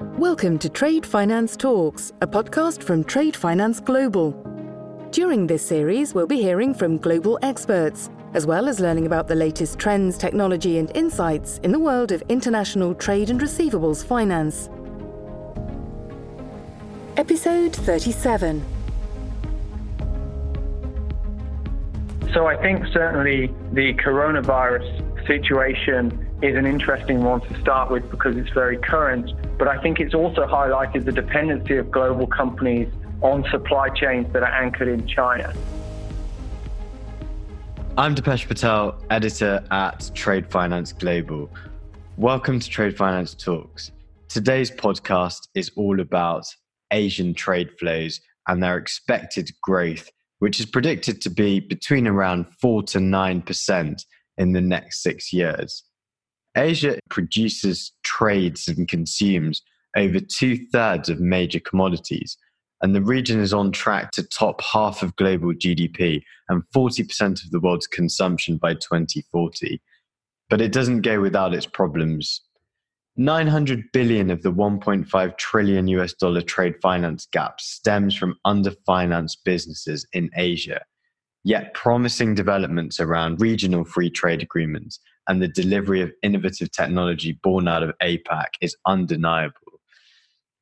Welcome to Trade Finance Talks, a podcast from Trade Finance Global. During this series, we'll be hearing from global experts, as well as learning about the latest trends, technology, and insights in the world of international trade and receivables finance. Episode 37. So I think certainly the coronavirus situation is an interesting one to start with because it's very current. But I think it's also highlighted the dependency of global companies on supply chains that are anchored in China. I'm Dipesh Patel, editor at Trade Finance Global. Welcome to Trade Finance Talks. Today's podcast is all about Asian trade flows and their expected growth, which is predicted to be between around 4 to 9% in the next six years. Asia produces, trades, and consumes over two thirds of major commodities, and the region is on track to top half of global GDP and 40% of the world's consumption by 2040. But it doesn't go without its problems. 900 billion of the 1.5 trillion US dollar trade finance gap stems from underfinanced businesses in Asia. Yet promising developments around regional free trade agreements and the delivery of innovative technology born out of APAC is undeniable.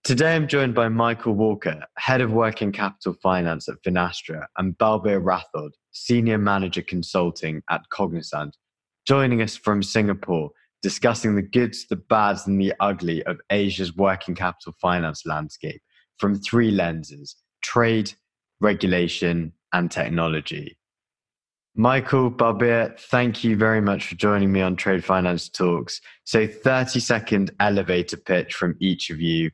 Today, I'm joined by Michael Walker, Head of Working Capital Finance at Finastra, and Balbir Rathod, Senior Manager Consulting at Cognizant, joining us from Singapore, discussing the goods, the bads, and the ugly of Asia's working capital finance landscape from three lenses trade, regulation, and technology. Michael Balbir, thank you very much for joining me on Trade Finance Talks. So, 30 second elevator pitch from each of you.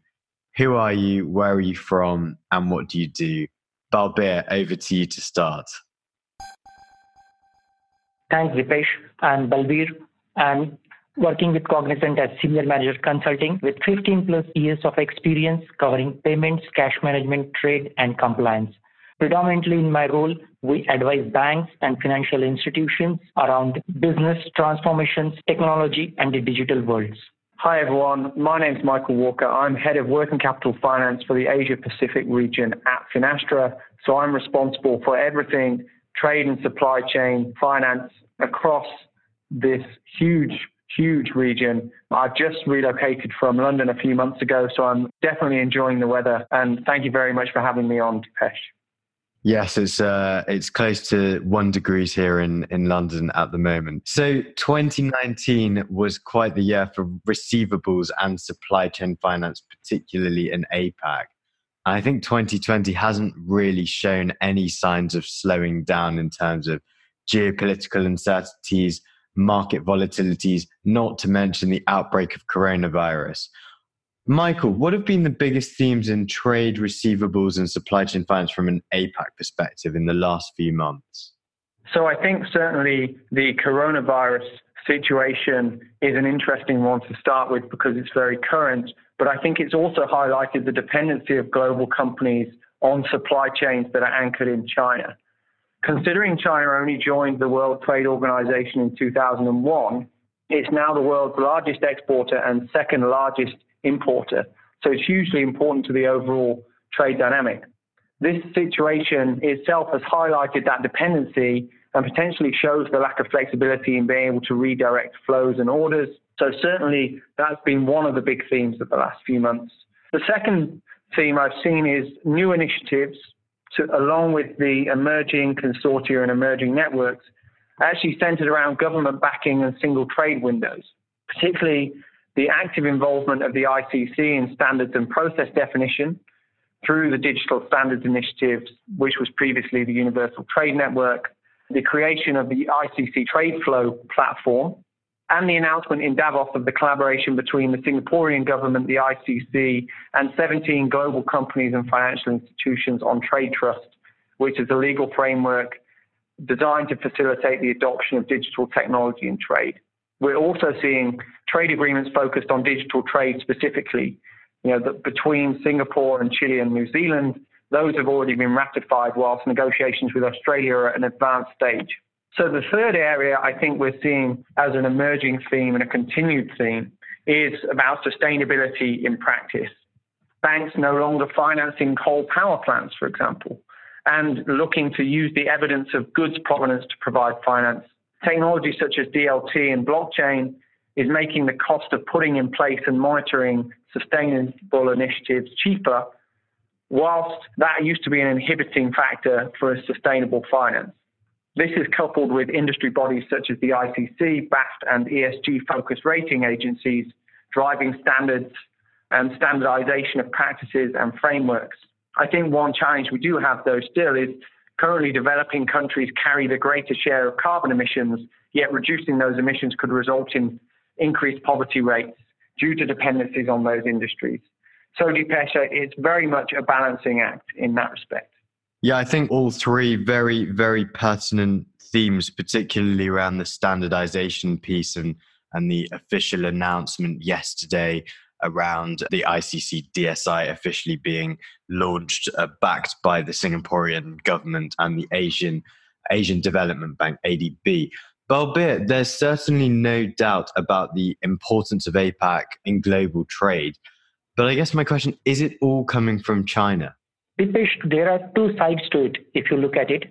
Who are you? Where are you from? And what do you do? Balbir, over to you to start. Thanks, Dipesh. I'm Balbir. I'm working with Cognizant as Senior Manager Consulting with 15 plus years of experience covering payments, cash management, trade, and compliance. Predominantly in my role, we advise banks and financial institutions around business transformations, technology, and the digital worlds. Hi everyone, my name is Michael Walker. I'm head of working capital finance for the Asia Pacific region at Finastra. So I'm responsible for everything trade and supply chain finance across this huge, huge region. I've just relocated from London a few months ago, so I'm definitely enjoying the weather. And thank you very much for having me on, Dipesh. Yes, it's uh, it's close to one degrees here in, in London at the moment. So 2019 was quite the year for receivables and supply chain finance, particularly in APAC. I think 2020 hasn't really shown any signs of slowing down in terms of geopolitical uncertainties, market volatilities, not to mention the outbreak of coronavirus. Michael, what have been the biggest themes in trade, receivables, and supply chain finance from an APAC perspective in the last few months? So I think certainly the coronavirus situation is an interesting one to start with because it's very current, but I think it's also highlighted the dependency of global companies on supply chains that are anchored in China. Considering China only joined the World Trade Organization in 2001, it's now the world's largest exporter and second largest importer. So it's hugely important to the overall trade dynamic. This situation itself has highlighted that dependency and potentially shows the lack of flexibility in being able to redirect flows and orders. So certainly that's been one of the big themes of the last few months. The second theme I've seen is new initiatives to, along with the emerging consortia and emerging networks, actually centered around government backing and single trade windows, particularly the active involvement of the ICC in standards and process definition through the Digital Standards Initiative, which was previously the Universal Trade Network, the creation of the ICC Trade Flow platform, and the announcement in Davos of the collaboration between the Singaporean government, the ICC, and 17 global companies and financial institutions on Trade Trust, which is a legal framework designed to facilitate the adoption of digital technology in trade. We're also seeing trade agreements focused on digital trade specifically. You know, the, between Singapore and Chile and New Zealand, those have already been ratified, whilst negotiations with Australia are at an advanced stage. So the third area I think we're seeing as an emerging theme and a continued theme is about sustainability in practice. Banks no longer financing coal power plants, for example, and looking to use the evidence of goods provenance to provide finance. Technologies such as DLT and blockchain is making the cost of putting in place and monitoring sustainable initiatives cheaper, whilst that used to be an inhibiting factor for sustainable finance. This is coupled with industry bodies such as the ICC, BAFT, and ESG focused rating agencies driving standards and standardization of practices and frameworks. I think one challenge we do have, though, still is currently developing countries carry the greater share of carbon emissions, yet reducing those emissions could result in increased poverty rates due to dependencies on those industries. So, Dipesh, it's very much a balancing act in that respect. Yeah, I think all three very, very pertinent themes, particularly around the standardization piece and, and the official announcement yesterday around the ICC DSI officially being launched, uh, backed by the Singaporean government and the Asian Asian Development Bank (ADB). Balbir, there's certainly no doubt about the importance of APAC in global trade. But I guess my question is it all coming from China? There are two sides to it if you look at it.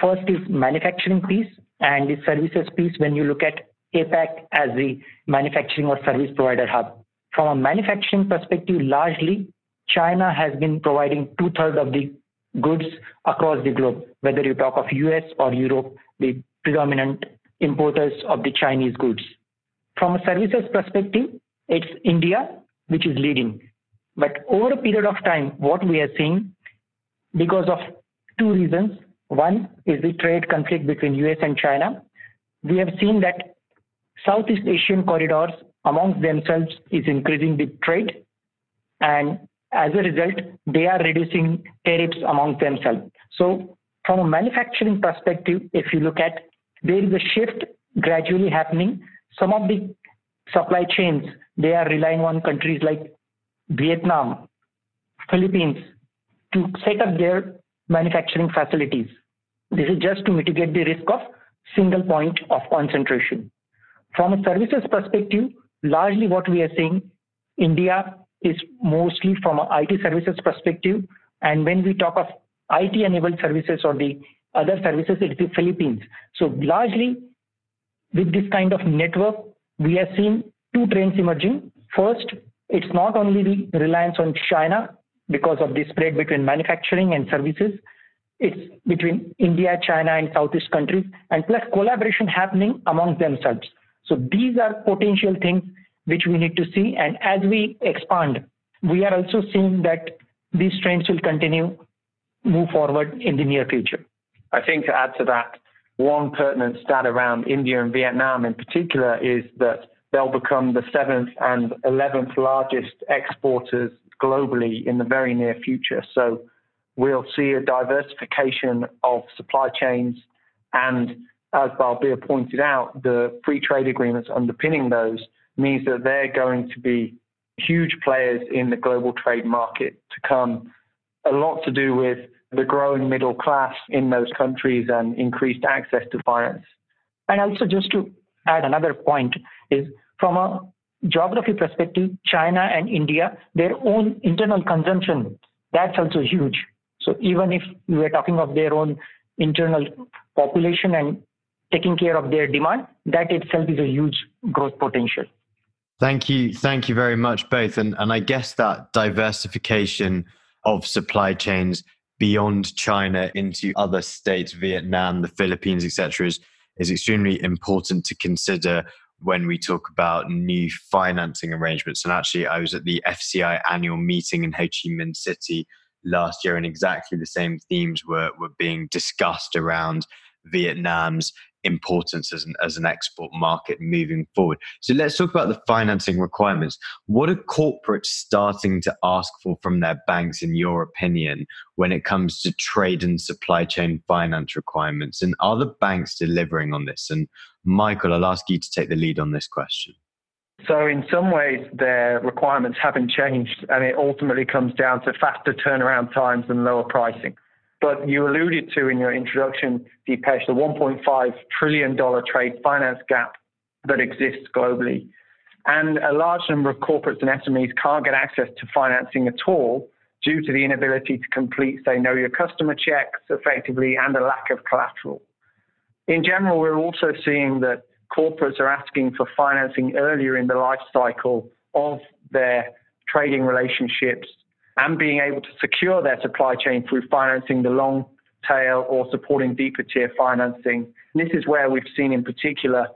First is manufacturing piece and the services piece when you look at APAC as the manufacturing or service provider hub. From a manufacturing perspective, largely China has been providing two thirds of the goods across the globe, whether you talk of US or Europe, the predominant importers of the Chinese goods. From a services perspective, it's India which is leading. But over a period of time, what we are seeing, because of two reasons. One is the trade conflict between US and China. We have seen that Southeast Asian corridors amongst themselves is increasing the trade. And as a result, they are reducing tariffs among themselves. So from a manufacturing perspective, if you look at, there is a shift gradually happening. Some of the supply chains, they are relying on countries like Vietnam, Philippines to set up their manufacturing facilities. This is just to mitigate the risk of single point of concentration. From a services perspective, largely what we are seeing, India is mostly from an IT services perspective. And when we talk of IT enabled services or the other services, in the Philippines. So largely with this kind of network, we are seeing two trends emerging. First, it's not only the reliance on China because of the spread between manufacturing and services. It's between India, China, and Southeast countries, and plus collaboration happening among themselves. So these are potential things which we need to see. And as we expand, we are also seeing that these trends will continue move forward in the near future. I think to add to that, one pertinent stat around India and Vietnam in particular is that they'll become the seventh and 11th largest exporters globally in the very near future. So we'll see a diversification of supply chains and as Balbir pointed out, the free trade agreements underpinning those means that they're going to be huge players in the global trade market to come. A lot to do with the growing middle class in those countries and increased access to finance. And also, just to add another point, is from a geography perspective, China and India, their own internal consumption, that's also huge. So even if we are talking of their own internal population and taking care of their demand, that itself is a huge growth potential. Thank you. Thank you very much, both. And, and I guess that diversification of supply chains beyond China into other states, Vietnam, the Philippines, etc., is, is extremely important to consider when we talk about new financing arrangements. And actually, I was at the FCI annual meeting in Ho Chi Minh City last year, and exactly the same themes were, were being discussed around Vietnam's importance as an, as an export market moving forward. So let's talk about the financing requirements. What are corporates starting to ask for from their banks, in your opinion, when it comes to trade and supply chain finance requirements? And are the banks delivering on this? And Michael, I'll ask you to take the lead on this question. So, in some ways, their requirements haven't changed, and it ultimately comes down to faster turnaround times and lower pricing. But you alluded to in your introduction, Dipesh, the $1.5 trillion trade finance gap that exists globally. And a large number of corporates and SMEs can't get access to financing at all due to the inability to complete, say, know your customer checks effectively and a lack of collateral. In general, we're also seeing that corporates are asking for financing earlier in the life cycle of their trading relationships and being able to secure their supply chain through financing the long tail or supporting deeper tier financing. And this is where we've seen in particular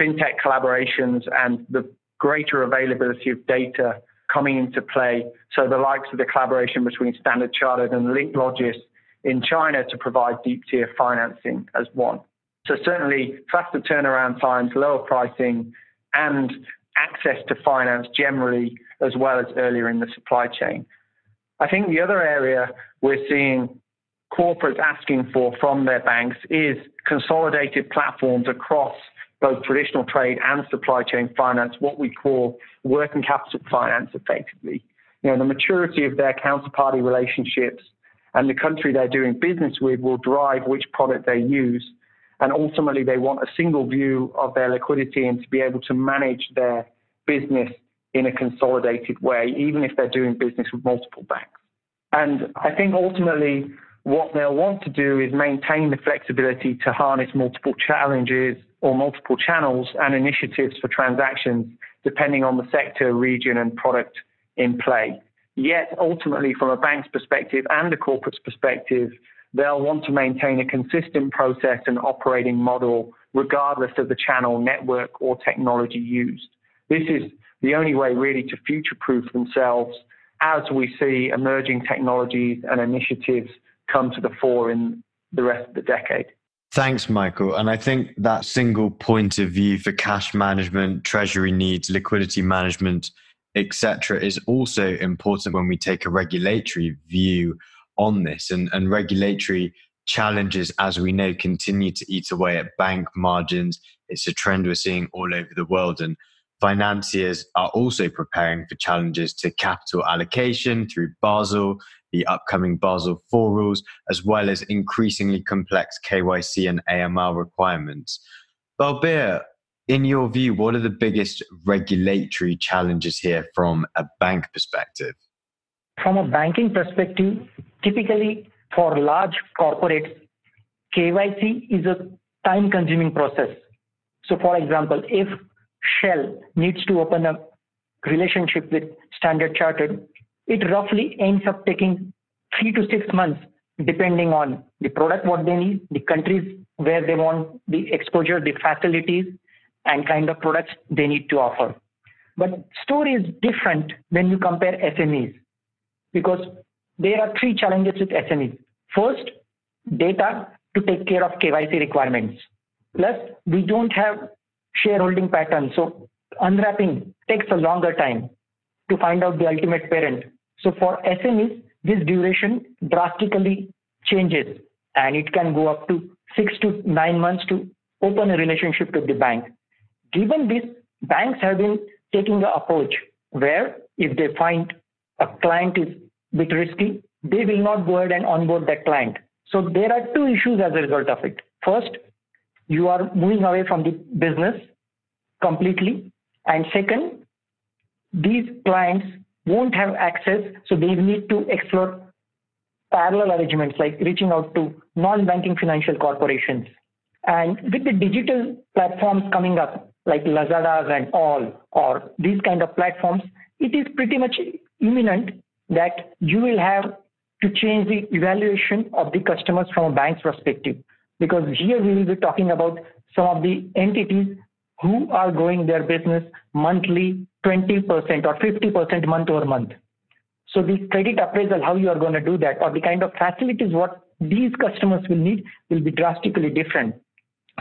fintech collaborations and the greater availability of data coming into play. So the likes of the collaboration between Standard Chartered and LinkLogis in China to provide deep tier financing as one. So certainly faster turnaround times, lower pricing, and access to finance generally, as well as earlier in the supply chain. I think the other area we're seeing corporates asking for from their banks is consolidated platforms across both traditional trade and supply chain finance, what we call working capital finance effectively. You know, the maturity of their counterparty relationships and the country they're doing business with will drive which product they use. And ultimately, they want a single view of their liquidity and to be able to manage their business in a consolidated way, even if they're doing business with multiple banks. And I think ultimately, what they'll want to do is maintain the flexibility to harness multiple challenges or multiple channels and initiatives for transactions depending on the sector, region, and product in play. Yet, ultimately, from a bank's perspective and a corporate's perspective, they'll want to maintain a consistent process and operating model regardless of the channel, network, or technology used. This is the only way really to future proof themselves as we see emerging technologies and initiatives come to the fore in the rest of the decade. Thanks, Michael. And I think that single point of view for cash management, treasury needs, liquidity management, etc., is also important when we take a regulatory view on this. And, and regulatory challenges, as we know, continue to eat away at bank margins. It's a trend we're seeing all over the world. And financiers are also preparing for challenges to capital allocation through Basel, the upcoming Basel IV rules, as well as increasingly complex KYC and AML requirements. Balbir, in your view, what are the biggest regulatory challenges here from a bank perspective? From a banking perspective, typically for large corporates, KYC is a time consuming process. So, for example, if Shell needs to open a relationship with Standard Chartered, it roughly ends up taking three to six months, depending on the product, what they need, the countries where they want the exposure, the facilities, and kind of products they need to offer. But story is different when you compare SMEs because there are three challenges with SMEs. First, data to take care of KYC requirements. Plus, we don't have shareholding pattern. So unwrapping takes a longer time to find out the ultimate parent. So for SMEs, this duration drastically changes and it can go up to six to nine months to open a relationship with the bank. Given this, banks have been taking the approach where if they find a client is a bit risky, they will not go ahead and onboard that client. So there are two issues as a result of it. First, you are moving away from the business completely. And second, these clients won't have access, so they need to explore parallel arrangements like reaching out to non-banking financial corporations. And with the digital platforms coming up, like Lazada's and all, or these kind of platforms, it is pretty much imminent that you will have to change the evaluation of the customers from a bank's perspective. Because here we will be talking about some of the entities who are growing their business monthly 20% or 50% month over month. So the credit appraisal, how you are going to do that, or the kind of facilities what these customers will need will be drastically different.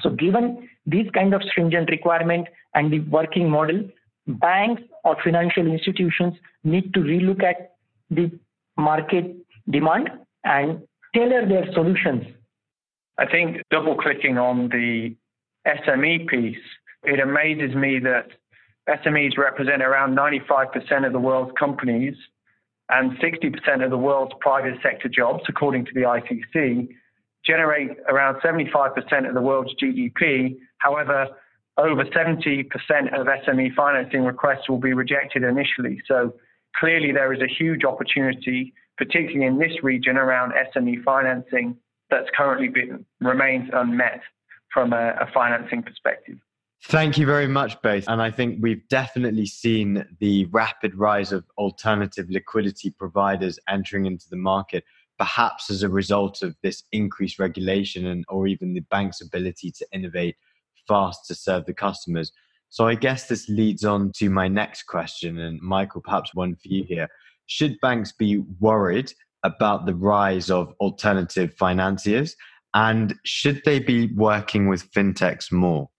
So given these kind of stringent requirement and the working model, banks or financial institutions need to relook at the market demand and tailor their solutions. I think double clicking on the SME piece, it amazes me that SMEs represent around 95% of the world's companies and 60% of the world's private sector jobs, according to the ICC, generate around 75% of the world's GDP. However, over 70% of SME financing requests will be rejected initially. So clearly, there is a huge opportunity, particularly in this region, around SME financing that's currently been, remains unmet from a, a financing perspective. Thank you very much, both. And I think we've definitely seen the rapid rise of alternative liquidity providers entering into the market, perhaps as a result of this increased regulation and or even the bank's ability to innovate fast to serve the customers. So I guess this leads on to my next question, and Michael, perhaps one for you here. Should banks be worried about the rise of alternative financiers? And should they be working with fintechs more?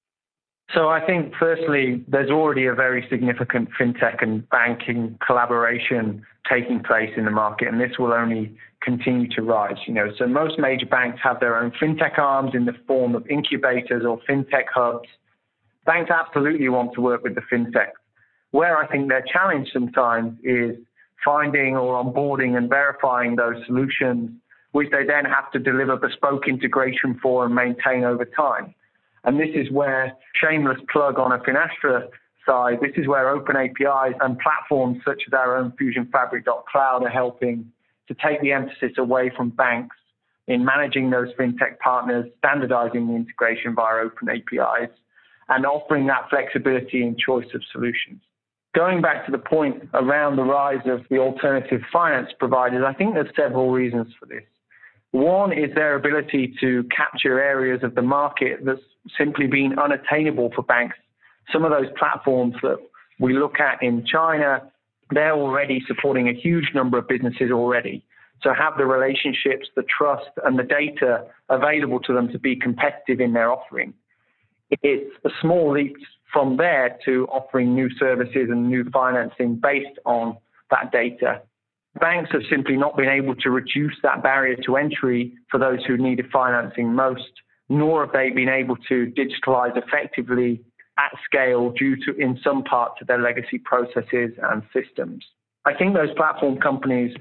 So I think, firstly, there's already a very significant fintech and banking collaboration taking place in the market, and this will only continue to rise. You know, so most major banks have their own fintech arms in the form of incubators or fintech hubs. Banks absolutely want to work with the fintech. Where I think they're challenged sometimes is finding or onboarding and verifying those solutions, which they then have to deliver bespoke integration for and maintain over time. And this is where, shameless plug on a Finastra side, this is where open APIs and platforms such as our own Fusion Fabric.cloud are helping to take the emphasis away from banks in managing those fintech partners, standardizing the integration via open APIs, and offering that flexibility and choice of solutions. Going back to the point around the rise of the alternative finance providers, I think there's several reasons for this. One is their ability to capture areas of the market that's simply been unattainable for banks. Some of those platforms that we look at in China, they're already supporting a huge number of businesses already. So have the relationships, the trust, and the data available to them to be competitive in their offering. It's a small leap from there to offering new services and new financing based on that data banks have simply not been able to reduce that barrier to entry for those who needed financing most, nor have they been able to digitalize effectively at scale due to, in some parts of their legacy processes and systems. I think those platform companies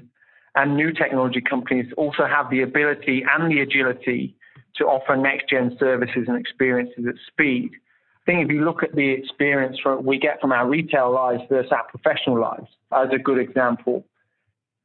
and new technology companies also have the ability and the agility to offer next gen services and experiences at speed. I think if you look at the experience we get from our retail lives versus our professional lives, as a good example,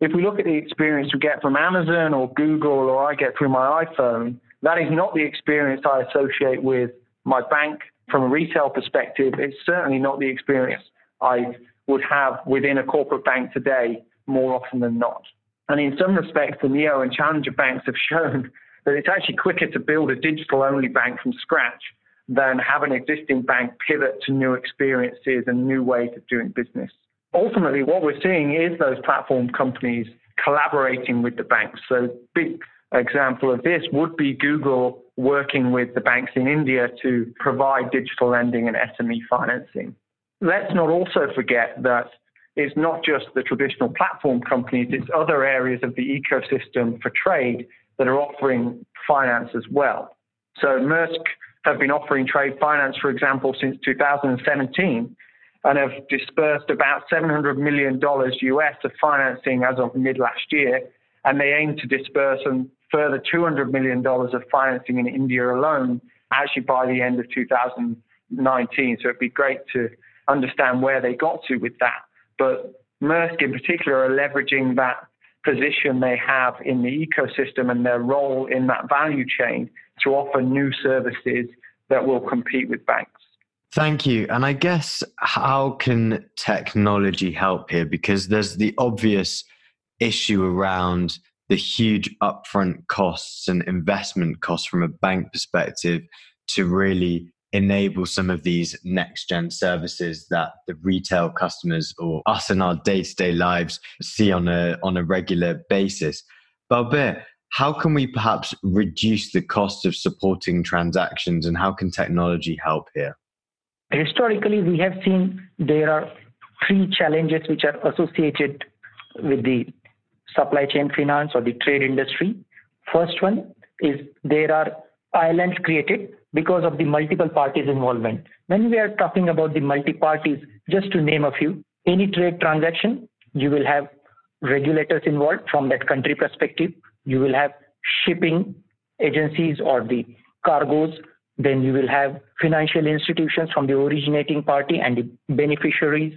if we look at the experience we get from Amazon or Google or I get through my iPhone, that is not the experience I associate with my bank from a retail perspective. It's certainly not the experience I would have within a corporate bank today more often than not. And in some respects, the neo and challenger banks have shown that it's actually quicker to build a digital only bank from scratch than have an existing bank pivot to new experiences and new ways of doing business ultimately what we're seeing is those platform companies collaborating with the banks. So a big example of this would be Google working with the banks in India to provide digital lending and SME financing. Let's not also forget that it's not just the traditional platform companies, it's other areas of the ecosystem for trade that are offering finance as well. So Maersk have been offering trade finance, for example, since 2017 and have dispersed about $700 million US of financing as of mid last year. And they aim to disperse a further $200 million of financing in India alone, actually by the end of 2019. So it'd be great to understand where they got to with that. But Maersk in particular are leveraging that position they have in the ecosystem and their role in that value chain to offer new services that will compete with banks. Thank you. And I guess how can technology help here? Because there's the obvious issue around the huge upfront costs and investment costs from a bank perspective to really enable some of these next gen services that the retail customers or us in our day-to-day lives see on a on a regular basis. Balbir, how can we perhaps reduce the cost of supporting transactions and how can technology help here? historically we have seen there are three challenges which are associated with the supply chain finance or the trade industry. First one is there are islands created because of the multiple parties involvement. When we are talking about the multi parties, just to name a few, any trade transaction, you will have regulators involved from that country perspective. You will have shipping agencies or the cargoes Then you will have financial institutions from the originating party and the beneficiaries.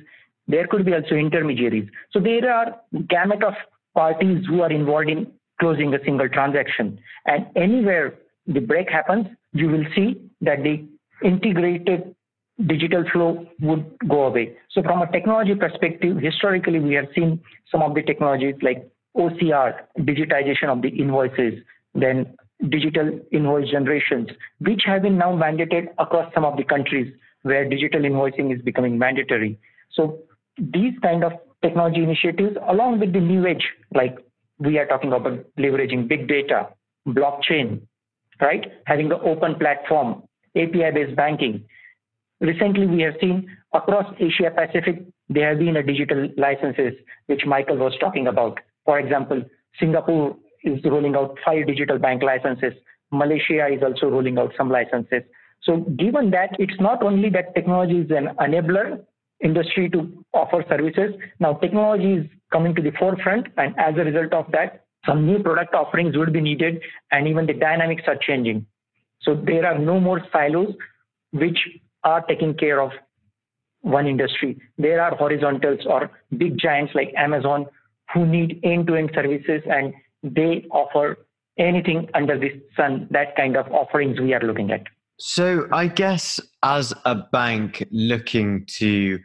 There could be also intermediaries. So there are gamut of parties who are involved in closing a single transaction. And anywhere the break happens, you will see that the integrated digital flow would go away. So from a technology perspective, historically, we have seen some of the technologies like OCR, digitization of the invoices, then digital invoice generations, which have been now mandated across some of the countries where digital invoicing is becoming mandatory. So these kind of technology initiatives, along with the new age, like we are talking about leveraging big data, blockchain, right? Having the open platform, API-based banking. Recently, we have seen across Asia Pacific, there have been a digital licenses, which Michael was talking about. For example, Singapore is rolling out five digital bank licenses. Malaysia is also rolling out some licenses. So given that it's not only that technology is an enabler industry to offer services, now technology is coming to the forefront and as a result of that, some new product offerings would be needed and even the dynamics are changing. So there are no more silos which are taking care of one industry. There are horizontals or big giants like Amazon who need end-to-end services and they offer anything under the sun, that kind of offerings we are looking at. So I guess as a bank looking to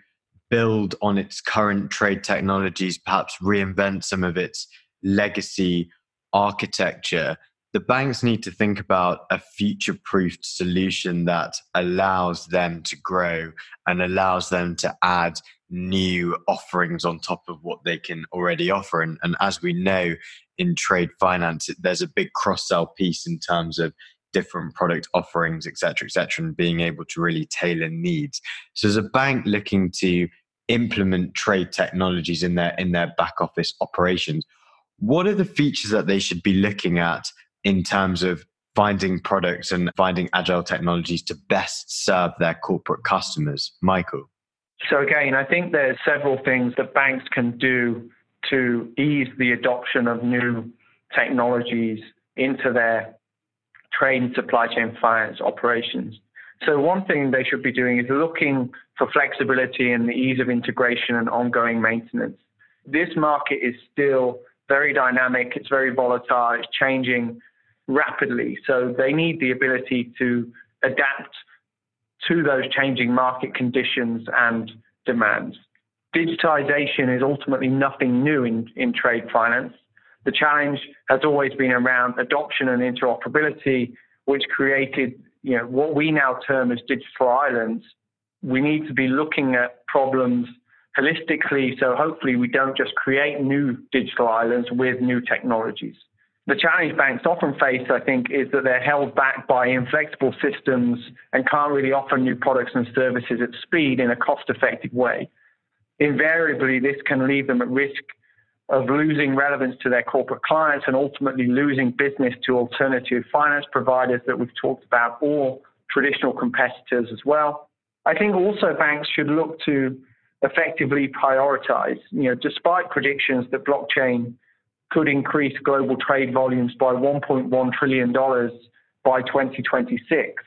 build on its current trade technologies, perhaps reinvent some of its legacy architecture, the banks need to think about a future proofed solution that allows them to grow and allows them to add new offerings on top of what they can already offer. And, and as we know in trade finance, there's a big cross sell piece in terms of different product offerings, et cetera, et cetera, and being able to really tailor needs. So as a bank looking to implement trade technologies in their in their back office operations, what are the features that they should be looking at in terms of finding products and finding agile technologies to best serve their corporate customers? Michael. So, again, I think there's several things that banks can do to ease the adoption of new technologies into their trade and supply chain finance operations. So, one thing they should be doing is looking for flexibility and the ease of integration and ongoing maintenance. This market is still very dynamic, it's very volatile, it's changing rapidly. So they need the ability to adapt to those changing market conditions and demands. Digitization is ultimately nothing new in, in trade finance. The challenge has always been around adoption and interoperability, which created you know, what we now term as digital islands. We need to be looking at problems holistically, so hopefully we don't just create new digital islands with new technologies. The challenge banks often face, I think, is that they're held back by inflexible systems and can't really offer new products and services at speed in a cost effective way. Invariably, this can leave them at risk of losing relevance to their corporate clients and ultimately losing business to alternative finance providers that we've talked about or traditional competitors as well. I think also banks should look to effectively prioritize. You know, despite predictions that blockchain could increase global trade volumes by 1.1 trillion dollars by 2026.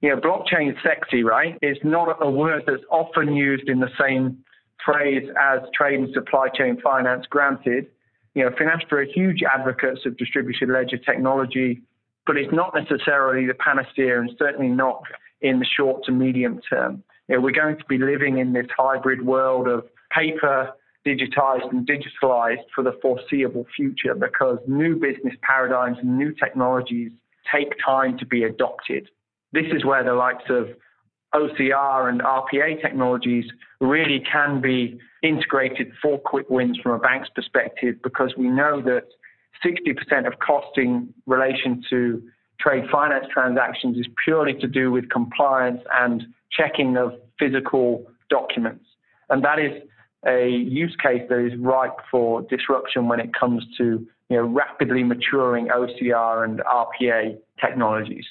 You know, blockchain is sexy, right? It's not a word that's often used in the same phrase as trade and supply chain finance. Granted, you know, Finastra are huge advocates of distributed ledger technology, but it's not necessarily the panacea, and certainly not in the short to medium term. You know, we're going to be living in this hybrid world of paper, digitized and digitalized for the foreseeable future because new business paradigms and new technologies take time to be adopted. This is where the likes of OCR and RPA technologies really can be integrated for quick wins from a bank's perspective because we know that 60% of costing relation to trade finance transactions is purely to do with compliance and checking of physical documents. And that is a use case that is ripe for disruption when it comes to you know, rapidly maturing OCR and RPA technologies.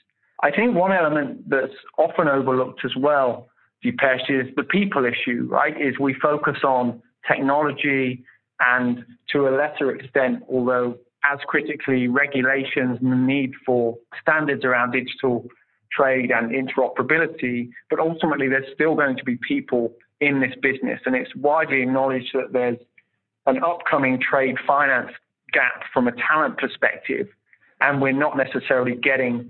I think one element that's often overlooked as well, Dipesh, is the people issue, right? Is we focus on technology and to a lesser extent, although as critically regulations and the need for standards around digital trade and interoperability, but ultimately there's still going to be people in this business. And it's widely acknowledged that there's an upcoming trade finance gap from a talent perspective, and we're not necessarily getting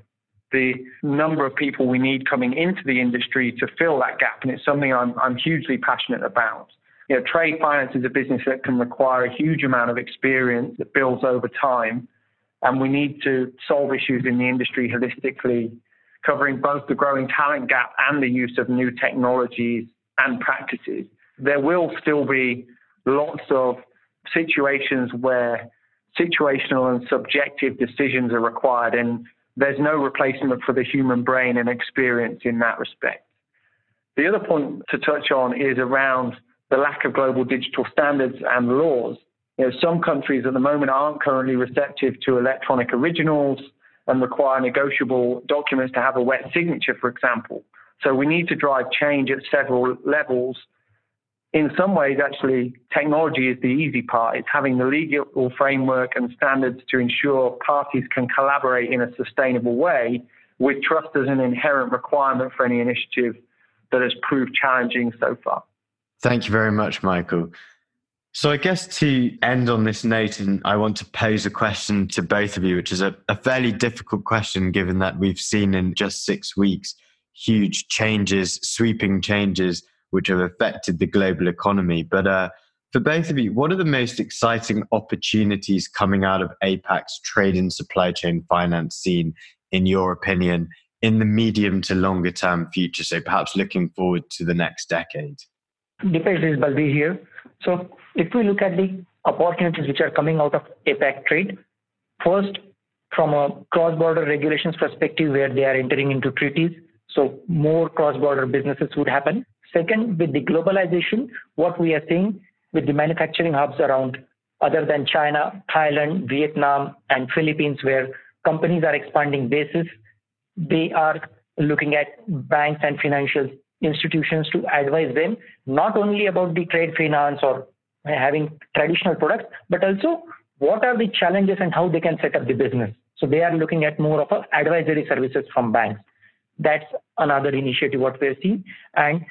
the number of people we need coming into the industry to fill that gap. And it's something I'm, I'm hugely passionate about. You know, trade finance is a business that can require a huge amount of experience that builds over time. And we need to solve issues in the industry holistically, covering both the growing talent gap and the use of new technologies and practices. There will still be lots of situations where situational and subjective decisions are required, and there's no replacement for the human brain and experience in that respect. The other point to touch on is around the lack of global digital standards and laws. You know, some countries at the moment aren't currently receptive to electronic originals and require negotiable documents to have a wet signature, for example. So we need to drive change at several levels in some ways, actually, technology is the easy part. It's having the legal framework and standards to ensure parties can collaborate in a sustainable way with trust as an inherent requirement for any initiative that has proved challenging so far. Thank you very much, Michael. So, I guess to end on this note, and I want to pose a question to both of you, which is a, a fairly difficult question given that we've seen in just six weeks huge changes, sweeping changes which have affected the global economy. But uh, for both of you, what are the most exciting opportunities coming out of APAC's trade and supply chain finance scene, in your opinion, in the medium to longer term future? So perhaps looking forward to the next decade. Dipesh is Balbir here. So if we look at the opportunities which are coming out of APAC trade, first, from a cross-border regulations perspective, where they are entering into treaties, so more cross-border businesses would happen. Second, with the globalization, what we are seeing with the manufacturing hubs around other than China, Thailand, Vietnam, and Philippines, where companies are expanding bases, they are looking at banks and financial institutions to advise them not only about the trade finance or having traditional products, but also what are the challenges and how they can set up the business. So they are looking at more of a advisory services from banks. That's another initiative what we're seeing. And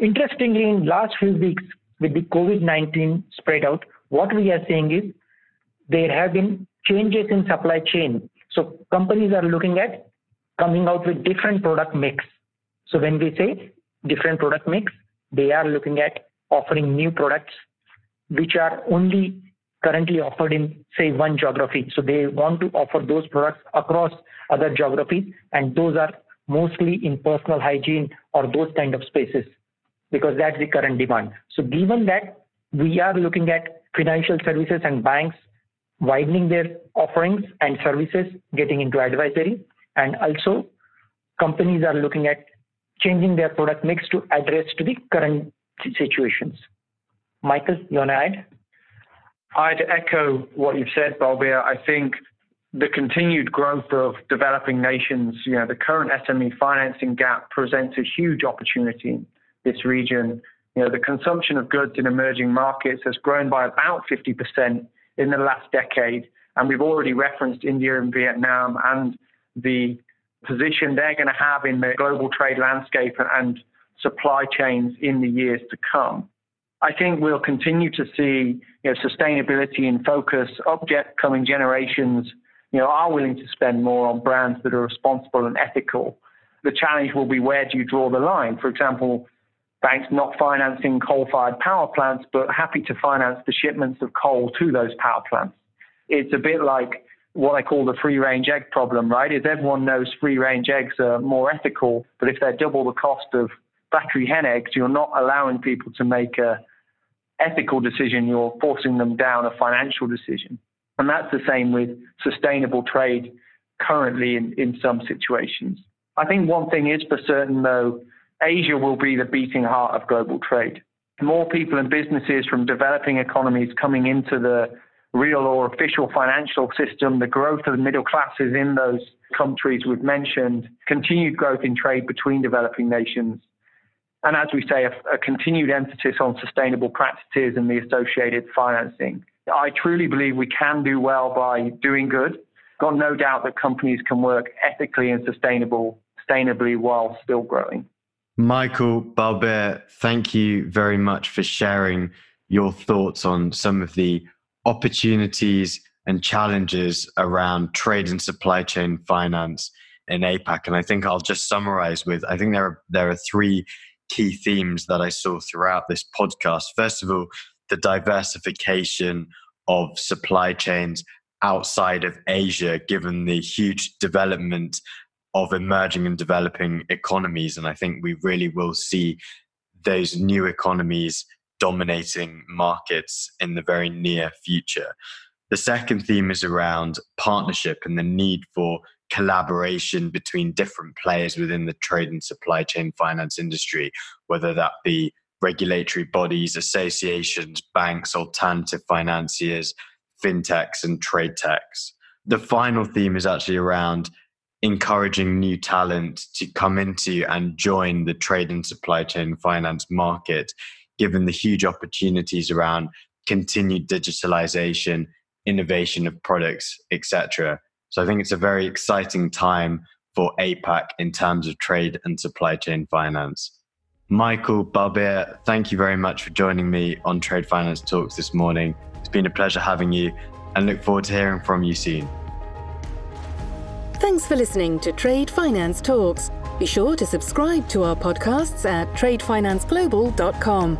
Interestingly, in last few weeks, with the COVID-19 spread out, what we are seeing is there have been changes in supply chain. So companies are looking at coming out with different product mix. So when we say different product mix, they are looking at offering new products which are only currently offered in say one geography. So they want to offer those products across other geographies, and those are mostly in personal hygiene or those kind of spaces because that's the current demand. So given that we are looking at financial services and banks widening their offerings and services, getting into advisory, and also companies are looking at changing their product mix to address to the current situations. Michael, you want to add? I'd echo what you've said, Balbir. I think the continued growth of developing nations, you know, the current SME financing gap presents a huge opportunity in this region. You know, the consumption of goods in emerging markets has grown by about 50% in the last decade. And we've already referenced India and Vietnam and the position they're going to have in the global trade landscape and supply chains in the years to come. I think we'll continue to see you know, sustainability in focus. Upcoming generations you know, are willing to spend more on brands that are responsible and ethical. The challenge will be where do you draw the line? For example, banks not financing coal-fired power plants, but happy to finance the shipments of coal to those power plants. It's a bit like what I call the free-range egg problem, right? Is everyone knows free-range eggs are more ethical, but if they're double the cost of factory hen eggs, you're not allowing people to make a ethical decision. You're forcing them down a financial decision, and that's the same with sustainable trade currently in, in some situations. I think one thing is for certain, though, Asia will be the beating heart of global trade. More people and businesses from developing economies coming into the real or official financial system, the growth of the middle classes in those countries we've mentioned, continued growth in trade between developing nations, and as we say, a, a continued emphasis on sustainable practices and the associated financing. I truly believe we can do well by doing good. Got no doubt that companies can work ethically and sustainable sustainably while still growing. Michael Balbir, thank you very much for sharing your thoughts on some of the opportunities and challenges around trade and supply chain finance in APAC. And I think I'll just summarize with I think there are, there are three key themes that I saw throughout this podcast. First of all, the diversification of supply chains outside of Asia, given the huge development of emerging and developing economies. And I think we really will see those new economies dominating markets in the very near future. The second theme is around partnership and the need for collaboration between different players within the trade and supply chain finance industry, whether that be regulatory bodies, associations, banks, alternative financiers, fintechs, and trade techs. The final theme is actually around encouraging new talent to come into and join the trade and supply chain finance market, given the huge opportunities around continued digitalization, innovation of products, etc. So I think it's a very exciting time for APAC in terms of trade and supply chain finance. Michael Balbir, thank you very much for joining me on Trade Finance Talks this morning. It's been a pleasure having you and look forward to hearing from you soon. Thanks for listening to Trade Finance Talks. Be sure to subscribe to our podcasts at tradefinanceglobal.com.